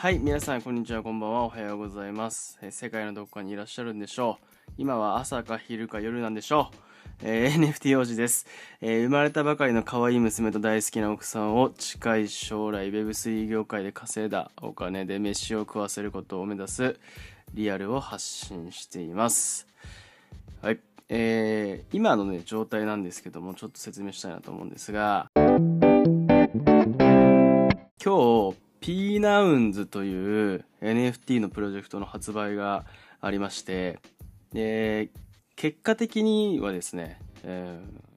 はい、皆さん、こんにちは、こんばんは、おはようございます。えー世界のどこかにいらっしゃるんでしょう。今は朝か昼か夜なんでしょう。えー NFT 王子です、えー生まれたばかりの可愛い娘と大好きな奥さんを近い将来 Web3 業界で稼いだお金で飯を食わせることを目指すリアルを発信しています。はい。えー今のね、状態なんですけども、ちょっと説明したいなと思うんですが、今日、p ナウンズという NFT のプロジェクトの発売がありまして、で、結果的にはですね、えー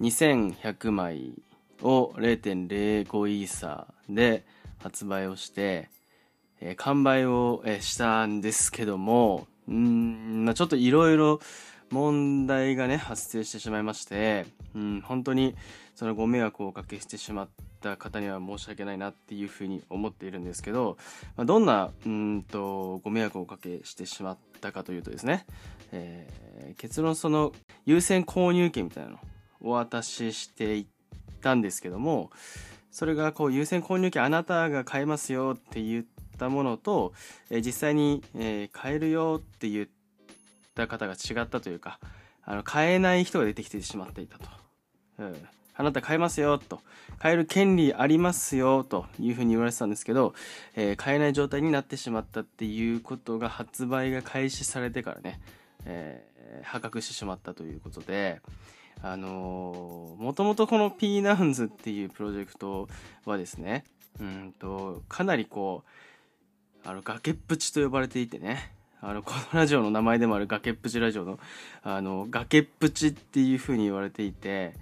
2100枚を0.05イーサーで発売をして、えー完売を、えしたんですけども、うん、まあちょっといろいろ問題がね、発生してしまいまして、うん、本当にそのご迷惑をおかけしてしまった方には申し訳ないなっていうふうに思っているんですけど、まあ、どんな、うんと、ご迷惑をおかけしてしまったかというとですね、えー結論その優先購入権みたいなのをお渡ししていったんですけども、それがこう優先購入権あなたが買えますよって言ったものと、えー実際に、えー買えるよって言った方が違ったというか、あの買えない人が出てきてしまっていたと。うんあなた買えますよと。買える権利ありますよというふうに言われてたんですけど、えー買えない状態になってしまったっていうことが発売が開始されてからね、えー破格してしまったということで、あのー、もともとこの P ナウンズっていうプロジェクトはですね、うんと、かなりこう、あの、崖っぷちと呼ばれていてね、あの、このラジオの名前でもある崖っぷちラジオの、あの、崖っぷちっていう風に言われていて、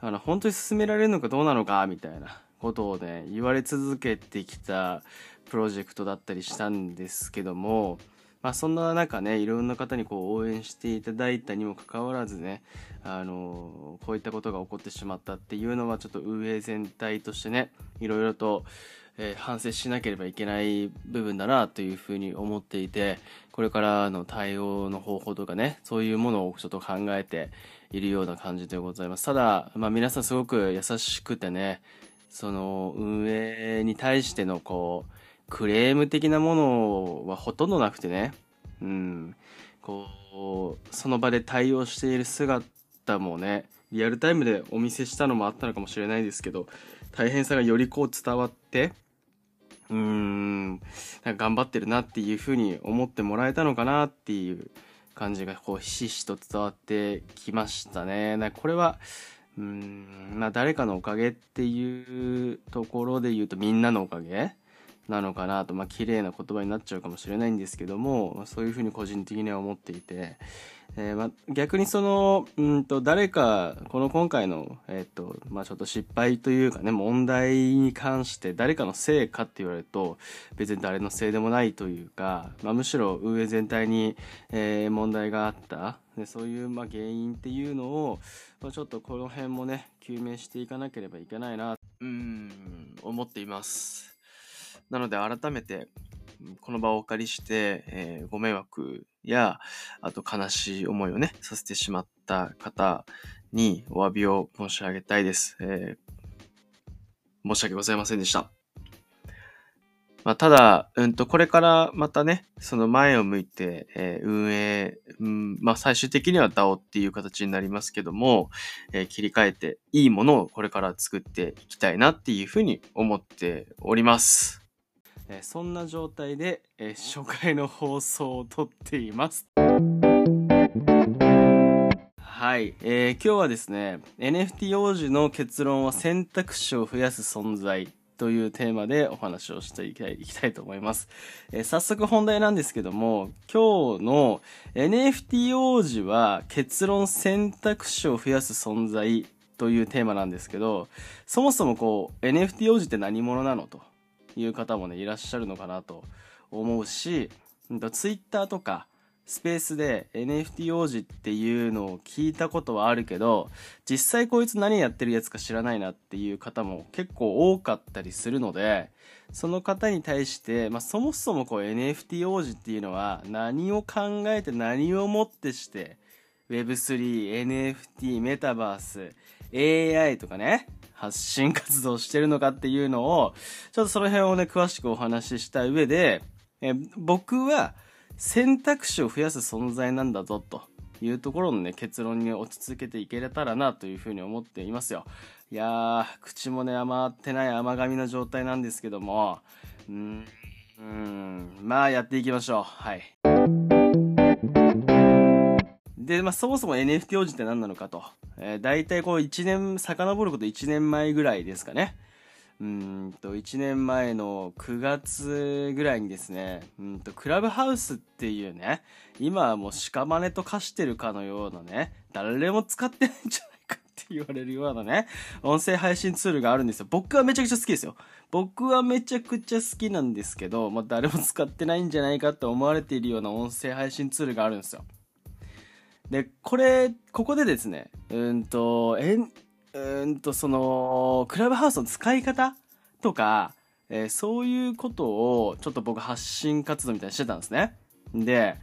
あの、本当に進められるのかどうなのか、みたいなことをね、言われ続けてきたプロジェクトだったりしたんですけども、まあそんな中ね、いろんな方にこう応援していただいたにもかかわらずね、あの、こういったことが起こってしまったっていうのはちょっと運営全体としてね、いろいろと、えー反省しなければいけない部分だなというふうに思っていて、これからの対応の方法とかね、そういうものをちょっと考えているような感じでございます。ただ、まあ皆さんすごく優しくてね、その運営に対してのこう、クレーム的なものはほとんどなくてね、うん、こう、その場で対応している姿もね、リアルタイムでお見せしたのもあったのかもしれないですけど、大変さがよりこう伝わって、うーん、頑張ってるなっていうふうに思ってもらえたのかなっていう感じがこうひしひしと伝わってきましたね。これは、うん、まあ誰かのおかげっていうところで言うとみんなのおかげなのかなと、まあ綺麗な言葉になっちゃうかもしれないんですけども、そういうふうに個人的には思っていて、えーまあ、逆にその、うんと、誰か、この今回の、えっ、と、まあちょっと失敗というかね、問題に関して誰かのせいかって言われると、別に誰のせいでもないというか、まあむしろ運営全体に、えー問題があった、でそういう、まあ原因っていうのを、まあ、ちょっとこの辺もね、究明していかなければいけないな、うん、思っています。なので改めて、この場をお借りして、えーご迷惑や、あと悲しい思いをね、させてしまった方にお詫びを申し上げたいです。えー申し訳ございませんでした。まあ、ただ、うんと、これからまたね、その前を向いて、えー運営、うん、まあ、最終的には DAO っていう形になりますけども、え切り替えていいものをこれから作っていきたいなっていうふうに思っております。えそんな状態で、え初回の放送を撮っています。はい、えー今日はですね NFT 王子の結論は選択肢を増やす存在というテーマでお話をしていきたいいきたいと思います、えー早速本題なんですけども今日の NFT 王子は結論選択肢を増やす存在というテーマなんですけどそもそもこう NFT 王子って何者なのと。いう方もねいらっしゃるのかなと思うし、うんと、Twitter とかスペースで NFT 王子っていうのを聞いたことはあるけど実際こいつ何やってるやつか知らないなっていう方も結構多かったりするのでその方に対して、まあ、そもそもこう NFT 王子っていうのは何を考えて何をもってして Web3、NFT、メタバース、AI とかね、発信活動してるのかっていうのを、ちょっとその辺をね、詳しくお話しした上で、え僕は選択肢を増やす存在なんだぞというところのね、結論に落ち着けていけれたらなというふうに思っていますよ。いやー、口もね、甘ってない甘噛みな状態なんですけども、うん、うんまあやっていきましょう。はい。で、まあそもそも NFT 王子って何なのかと。えー、大体こう1年、遡ること1年前ぐらいですかね。うんと、1年前の9月ぐらいにですね、うんと、クラブハウスっていうね、今はもう屍と化してるかのようなね、誰も使ってないんじゃないかって言われるようなね、音声配信ツールがあるんですよ。僕はめちゃくちゃ好きですよ。僕はめちゃくちゃ好きなんですけど、まあ、誰も使ってないんじゃないかって思われているような音声配信ツールがあるんですよ。で、これ、ここでですね、うんと、えん、うんと、その、クラブハウスの使い方とか、えー、そういうことをちょっと僕発信活動みたいにしてたんですね。で、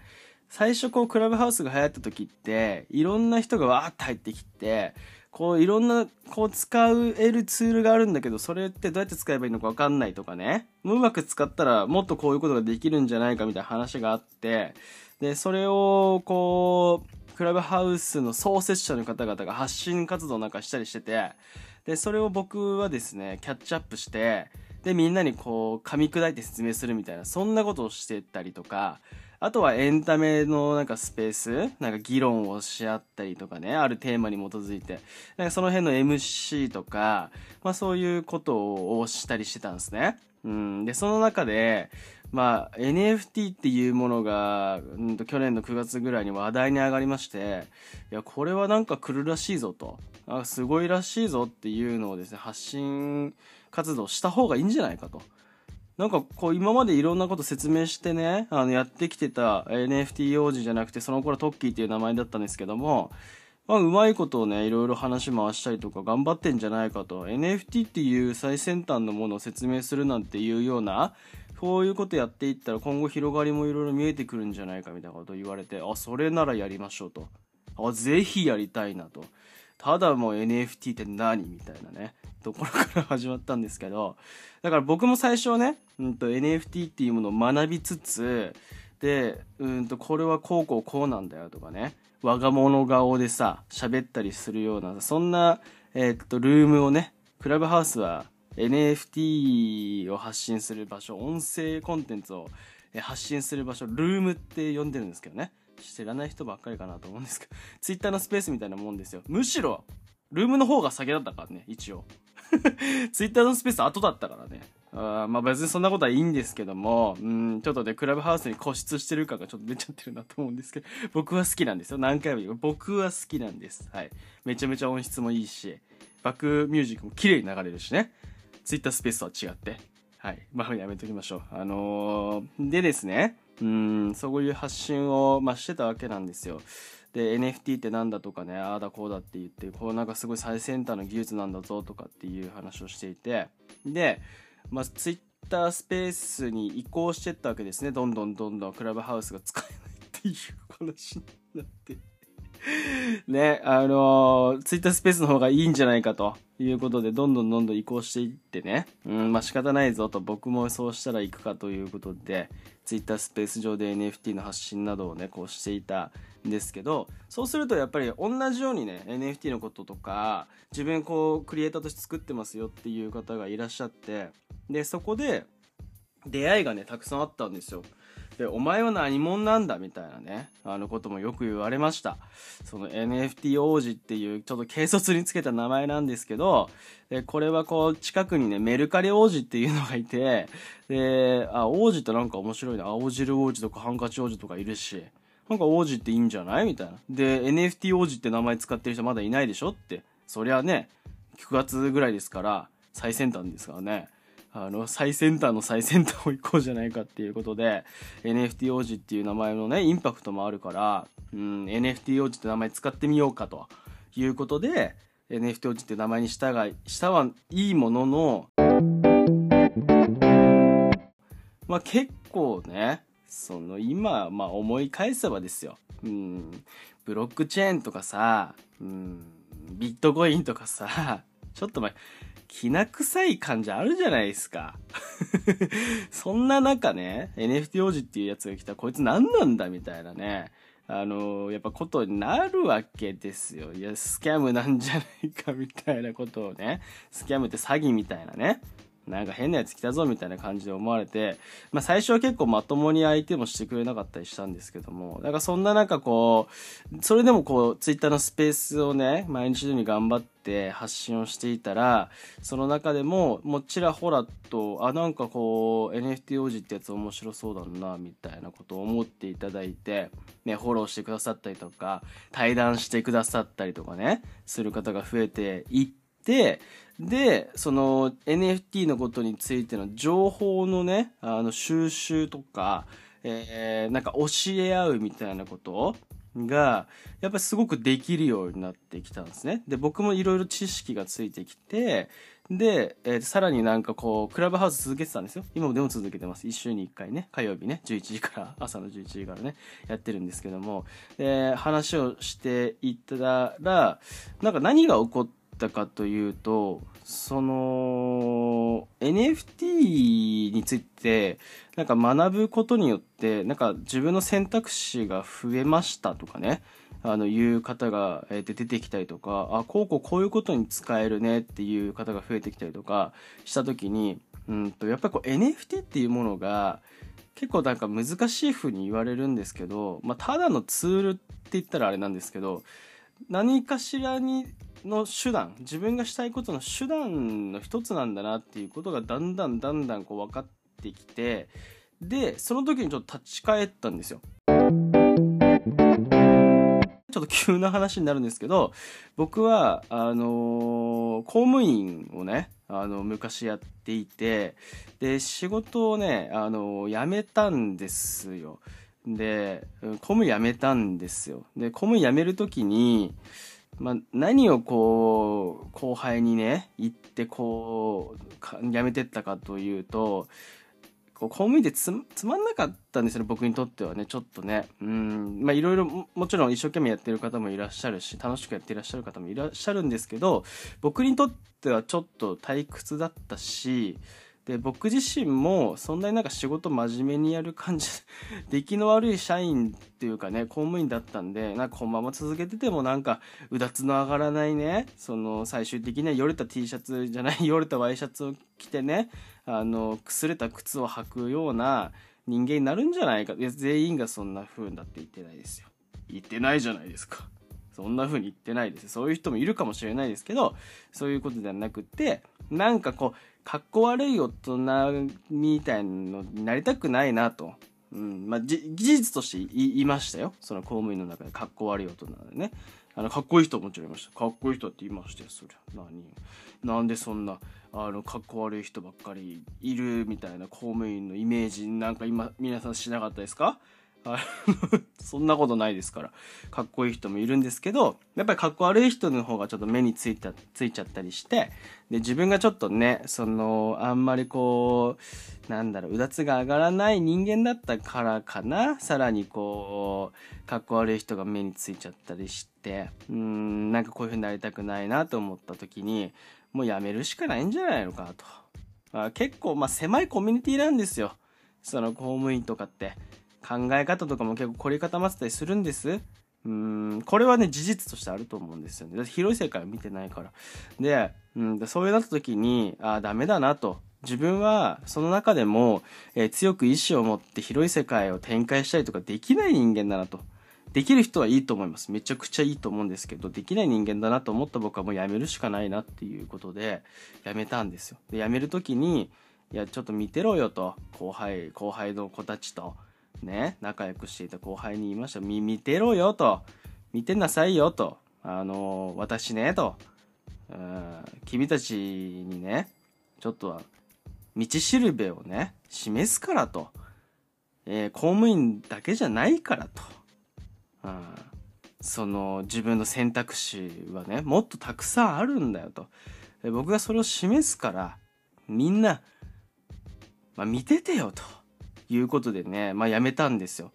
最初こうクラブハウスが流行った時って、いろんな人がわーって入ってきて、こういろんなこう使えるツールがあるんだけど、それってどうやって使えばいいのかわかんないとかね。うまく使ったらもっとこういうことができるんじゃないかみたいな話があって、で、それをこう、クラブハウスの創設者の方々が発信活動なんかしたりしてて、で、それを僕はですね、キャッチアップして、で、みんなにこう、噛み砕いて説明するみたいな、そんなことをしてたりとか、あとはエンタメのなんかスペース、なんか議論をし合ったりとかね、あるテーマに基づいて、なんかその辺の MC とか、まあそういうことをしたりしてたんですね。うん。で、その中で、まあ、NFT っていうものが、うんと、去年の9月ぐらいに話題に上がりまして、いや、これはなんか来るらしいぞと、あすごいらしいぞっていうのをですね、発信活動した方がいいんじゃないかと。なんかこう今までいろんなこと説明してね、あのやってきてた NFT 王子じゃなくてその頃トッキーっていう名前だったんですけども、まあ、うまいことをね、いろいろ話回したりとか頑張ってんじゃないかと。NFT っていう最先端のものを説明するなんていうような、こういうことやっていったら今後広がりもいろいろ見えてくるんじゃないかみたいなことを言われて、あ、それならやりましょうと。あ、ぜひやりたいなと。ただもう NFT って何みたいなね、ところから始まったんですけど、だから僕も最初はね、うんと NFT っていうものを学びつつ、で、うんとこれはこうこうこうなんだよとかね、我が物顔でさ、喋ったりするような、そんな、えー、っと、ルームをね、クラブハウスは NFT を発信する場所、音声コンテンツを発信する場所、ルームって呼んでるんですけどね。知らない人ばっかりかなと思うんですけど、ツイッターのスペースみたいなもんですよ。むしろ、ルームの方が先だったからね、一応。ツイッターのスペース後だったからね。あまあ別にそんなことはいいんですけども、うん、ちょっとね、クラブハウスに固執してる感がちょっと出ちゃってるなと思うんですけど、僕は好きなんですよ。何回も言う。僕は好きなんです。はい。めちゃめちゃ音質もいいし、バックミュージックも綺麗に流れるしね。ツイッタースペースとは違って。はい。まあ、やめときましょう。あのー、でですね、うん、そういう発信を、まあ、してたわけなんですよ。で、NFT ってなんだとかね、ああだこうだって言って、こうなんかすごい最先端の技術なんだぞとかっていう話をしていて、で、まあ、ツイッタースペースに移行してったわけですね。どんどんどんどんクラブハウスが使えないっていう話になって。ね、あのー、ツイッタースペースの方がいいんじゃないかということで、どんどんどんどん移行していってね、うん、まあ仕方ないぞと、僕もそうしたら行くかということで、ツイッタースペース上で NFT の発信などをね、こうしていたんですけど、そうするとやっぱり同じようにね、NFT のこととか、自分こう、クリエイターとして作ってますよっていう方がいらっしゃって、で、そこで、出会いがね、たくさんあったんですよ。で、お前は何者なんだみたいなね、あのこともよく言われました。その NFT 王子っていうちょっと軽率につけた名前なんですけど、で、これはこう近くにね、メルカリ王子っていうのがいて、で、あ、王子ってなんか面白いね。青汁王子とかハンカチ王子とかいるし、なんか王子っていいんじゃないみたいな。で、NFT 王子って名前使ってる人まだいないでしょって。そりゃね、9月ぐらいですから、最先端ですからね。あの、最先端の最先端を行こうじゃないかっていうことで、NFT 王子っていう名前のね、インパクトもあるから、うん、NFT 王子って名前使ってみようかということで、NFT 王子って名前にしたが、したはいいものの、まあ結構ね、その今、まあ思い返せばですよ。うん、ブロックチェーンとかさ、うん、ビットコインとかさ、ちょっと前、きな臭い感じあるじゃないですか。そんな中ね、NFT 王子っていうやつが来たこいつ何なんだみたいなね。あのやっぱことになるわけですよ。いや、スキャムなんじゃないかみたいなことをね。スキャムって詐欺みたいなね。なんか変なやつ来たぞみたいな感じで思われて、まあ最初は結構まともに相手もしてくれなかったりしたんですけども、だからそんな中こう、それでもこう、ツイッターのスペースをね、毎日のように頑張って発信をしていたら、その中でも、もちらほらと、あ、なんかこう、NFT 王子ってやつ面白そうだな、みたいなことを思っていただいて、ね、フォローしてくださったりとか、対談してくださったりとかね、する方が増えていって、で、その NFT のことについての情報のね、あの収集とか、えー、なんか教え合うみたいなことが、やっぱりすごくできるようになってきたんですね。で、僕もいろいろ知識がついてきて、で、えー、さらになんかこう、クラブハウス続けてたんですよ。今もでも続けてます。一週に一回ね、火曜日ね、11時から、朝の11時からね、やってるんですけども、で、話をしていったら、なんか何が起こって、ったかというとその NFT についてなんか学ぶことによってなんか自分の選択肢が増えましたとかね。あのいう方が、出てきたりとかあこうこうこういうことに使えるねっていう方が増えてきたりとかした時にうんとやっぱりこう NFT っていうものが結構なんか難しい風に言われるんですけど、まあ、ただのツールって言ったらあれなんですけど何かしらにの手段自分がしたいことの手段の一つなんだなっていうことがだんだんだんだんこう分かってきてでその時にちょっと立ち返ったんですよ。ちょっと急な話になるんですけど僕はあのー、公務員をねあの昔やっていてで仕事をねあの辞めたんですよ。で公務員辞めたんですよ。で公務員辞める時にまあ、何をこう後輩にね言ってこうやめてったかというとこう公務員でつつまんなかったんですよね僕にとってはねちょっとね。うん。まあいろいろもちろん一生懸命やってる方もいらっしゃるし楽しくやっていらっしゃる方もいらっしゃるんですけど僕にとってはちょっと退屈だったしで僕自身もそんなになんか仕事真面目にやる感じ 出来の悪い社員っていうかね公務員だったんでなんかこのまま続けててもなんかうだつの上がらないねその最終的にはよれた T シャツじゃない よれたワイシャツを着てねあのくすれた靴を履くような人間になるんじゃないか。いや全員がそんな風だって言ってないですよ。言ってないじゃないですか。そんな風に言ってないです。そういう人もいるかもしれないですけどそういうことではなくてなんかこうかっこ悪い大人みたいのになりたくないなと。うん。まあ、事実として言いましたよ。その公務員の中でかっこ悪い大人でね。あの、かっこいい人もちろんいました。かっこいい人って言いましたよ、そりゃ。何？なんでそんな、あの、かっこ悪い人ばっかりいるみたいな公務員のイメージなんか今、皆さんしなかったですか？そんなことないですから。かっこいい人もいるんですけど、やっぱりかっこ悪い人の方がちょっと目についた、ついちゃったりして、で、自分がちょっとね、その、あんまりこう、なんだろう、うだつが上がらない人間だったからかな。さらにこう、かっこ悪い人が目についちゃったりして、うん、なんかこういう風になりたくないなと思った時に、もうやめるしかないんじゃないのかと。あ結構、まあ狭いコミュニティなんですよ。その公務員とかって。考え方とかも結構凝り固まってたりするんです。うん、これはね、事実としてあると思うんですよね。だって広い世界を見てないから。で、うん、そういうなった時に、ああ、ダメだなと。自分はその中でも、えー、強く意志を持って広い世界を展開したりとかできない人間だなと。できる人はいいと思います。めちゃくちゃいいと思うんですけど、できない人間だなと思った僕はもう辞めるしかないなっていうことで、辞めたんですよ。で、辞める時に、いや、ちょっと見てろよと。後輩、後輩の子たちと。ね、仲良くしていた後輩に言いました。見、てろよと。見てなさいよと。あの、私ね、と。君たちにね、ちょっとは、道しるべをね、示すからと。えー、公務員だけじゃないからと。うん、その、自分の選択肢はね、もっとたくさんあるんだよと。僕がそれを示すから、みんな、まあ、見ててよと。いうことでね、まあやめたんですよ。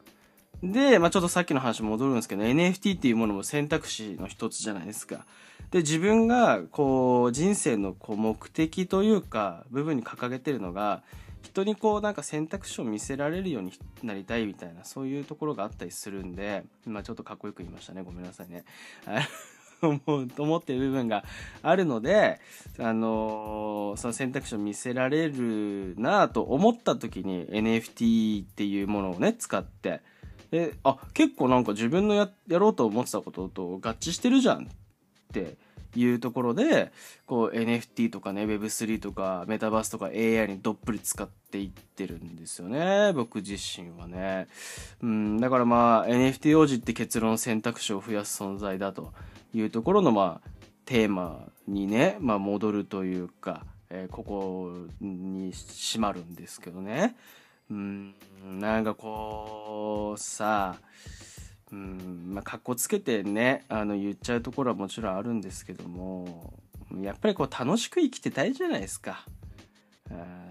で、まあちょっとさっきの話戻るんですけど、NFT っていうものも選択肢の一つじゃないですか。で自分がこう人生のこう目的というか部分に掲げてるのが人にこうなんか選択肢を見せられるようになりたいみたいなそういうところがあったりするんでまあちょっとかっこよく言いましたねごめんなさいね。思うと思ってる部分があるので、あのー、その選択肢を見せられるなと思った時に NFT っていうものをね使って。であ結構なんか自分のややろうと思ってたことと合致してるじゃんっていうところでこう NFT とかね Web3 とかメタバースとか AI にどっぷり使っていってるんですよね僕自身はね。うんだからまあ NFT 王子って結論選択肢を増やす存在だと。いうところのまあテーマにね、まあ、戻るというか、えー、ここに締まるんですけどね。うんなんかこうさうんまあ、かっこつけてねあの言っちゃうところはもちろんあるんですけどもやっぱりこう楽しく生きてたいじゃないですか。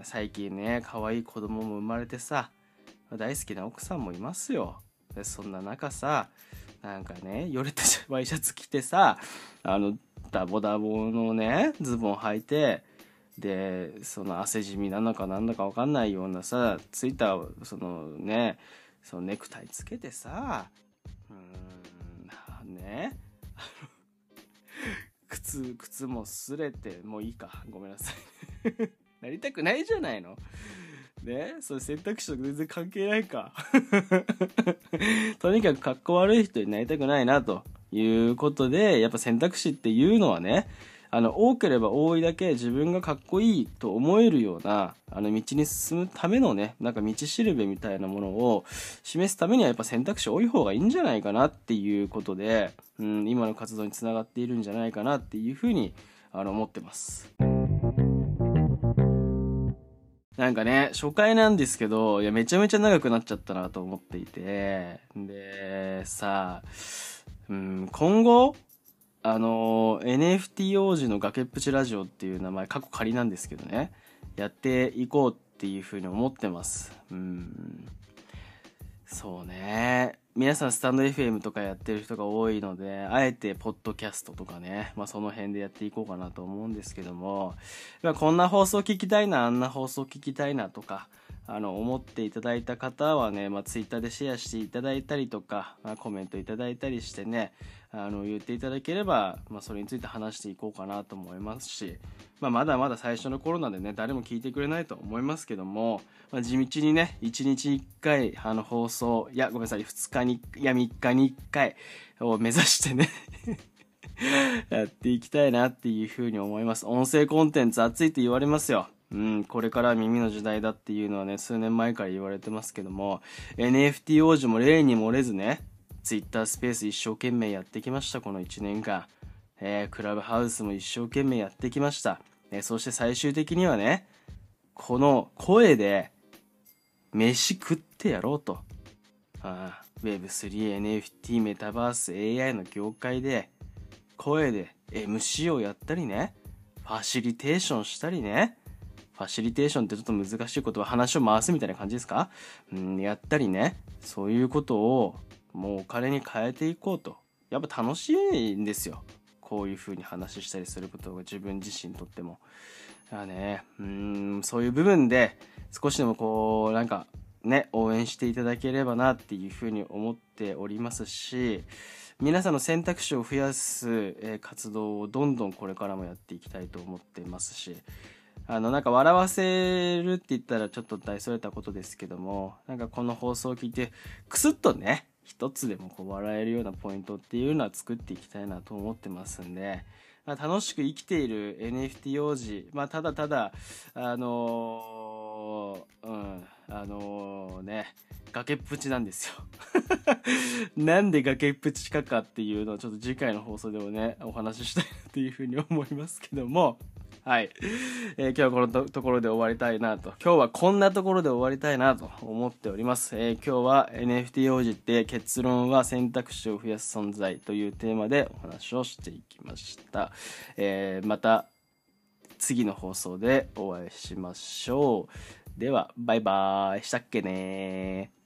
最近ね可愛い子供も生まれてさ大好きな奥さんもいますよ。でそんな中さなんかねよれたワイシャツ着てさあのダボダボのねズボン履いてでその汗じみなのかなんだか分かんないようなさついたそのねそのネクタイつけてさうんね 靴靴もすれてもういいかごめんなさい。なりたくないじゃないの。ねそれ選択肢と全然関係ないか とにかく格好悪い人になりたくないなということでやっぱ選択肢っていうのはねあの多ければ多いだけ自分がかっこいいと思えるようなあの道に進むためのねなんか道しるべみたいなものを示すためにはやっぱ選択肢多い方がいいんじゃないかなっていうことで、うん、今の活動につながっているんじゃないかなっていうふうにあの思ってます。なんかね、初回なんですけど、いや、めちゃめちゃ長くなっちゃったなと思っていて、で、さ、うん、今後、あの NFT 王子の崖っぷちラジオっていう名前過去仮なんですけどねやっていこうっていうふうに思ってます。うん。そうね。皆さんスタンド FM とかやってる人が多いのであえてポッドキャストとかね、まあ、その辺でやっていこうかなと思うんですけども。まこんな放送聞きたいなあんな放送聞きたいなとかあの思っていただいた方はね、まあ Twitter でシェアしていただいたりとか、まあ、コメントいただいたりしてねあの言っていただければ、まあ、それについて話していこうかなと思いますし、まあ、まだまだ最初の頃なんでね誰も聞いてくれないと思いますけども、まあ、地道にね1日1回あの放送いやごめんなさい2日にいや3日に1回を目指してね やっていきたいなっていうふうに思います。音声コンテンツ熱いって言われますよ。うん、これから耳の時代だっていうのはね、数年前から言われてますけども、NFT 王子も例に漏れずね、Twitter スペース一生懸命やってきました、この1年間。えー、クラブハウスも一生懸命やってきました。え、そして最終的にはね、この声で、飯食ってやろうと。あ Web3、NFT、メタバース、AI の業界で、声で MC をやったりね、ファシリテーションしたりね、ファシリテーションってちょっと難しいことは話を回すみたいな感じですか？うん、やったりね、そういうことをもうお金に変えていこうと。やっぱ楽しいんですよ。こういう風に話したりすることが自分自身にとっても。だからね、うん、そういう部分で少しでもこう、なんかね、応援していただければなっていう風に思っておりますし、皆さんの選択肢を増やす、活動をどんどんこれからもやっていきたいと思ってますし、あの、なんか笑わせるって言ったらちょっと大それたことですけども、なんかこの放送を聞いて、クスッとね、一つでもこう笑えるようなポイントっていうのは作っていきたいなと思ってますんで、まあ、楽しく生きている NFT 王子、まあ、ただただ、あのー、うん、あのー、ね、崖っぷちなんですよ。なんで崖っぷちかかっていうのをちょっと次回の放送でもね、お話ししたいなというふうに思いますけども、はい。えー、今日はこのところで終わりたいなと。今日はこんなところで終わりたいなと思っております。えー、今日は NFT 王子って結論は選択肢を増やす存在というテーマでお話をしていきました。えー、また次の放送でお会いしましょう。では、バイバーイ。したっけね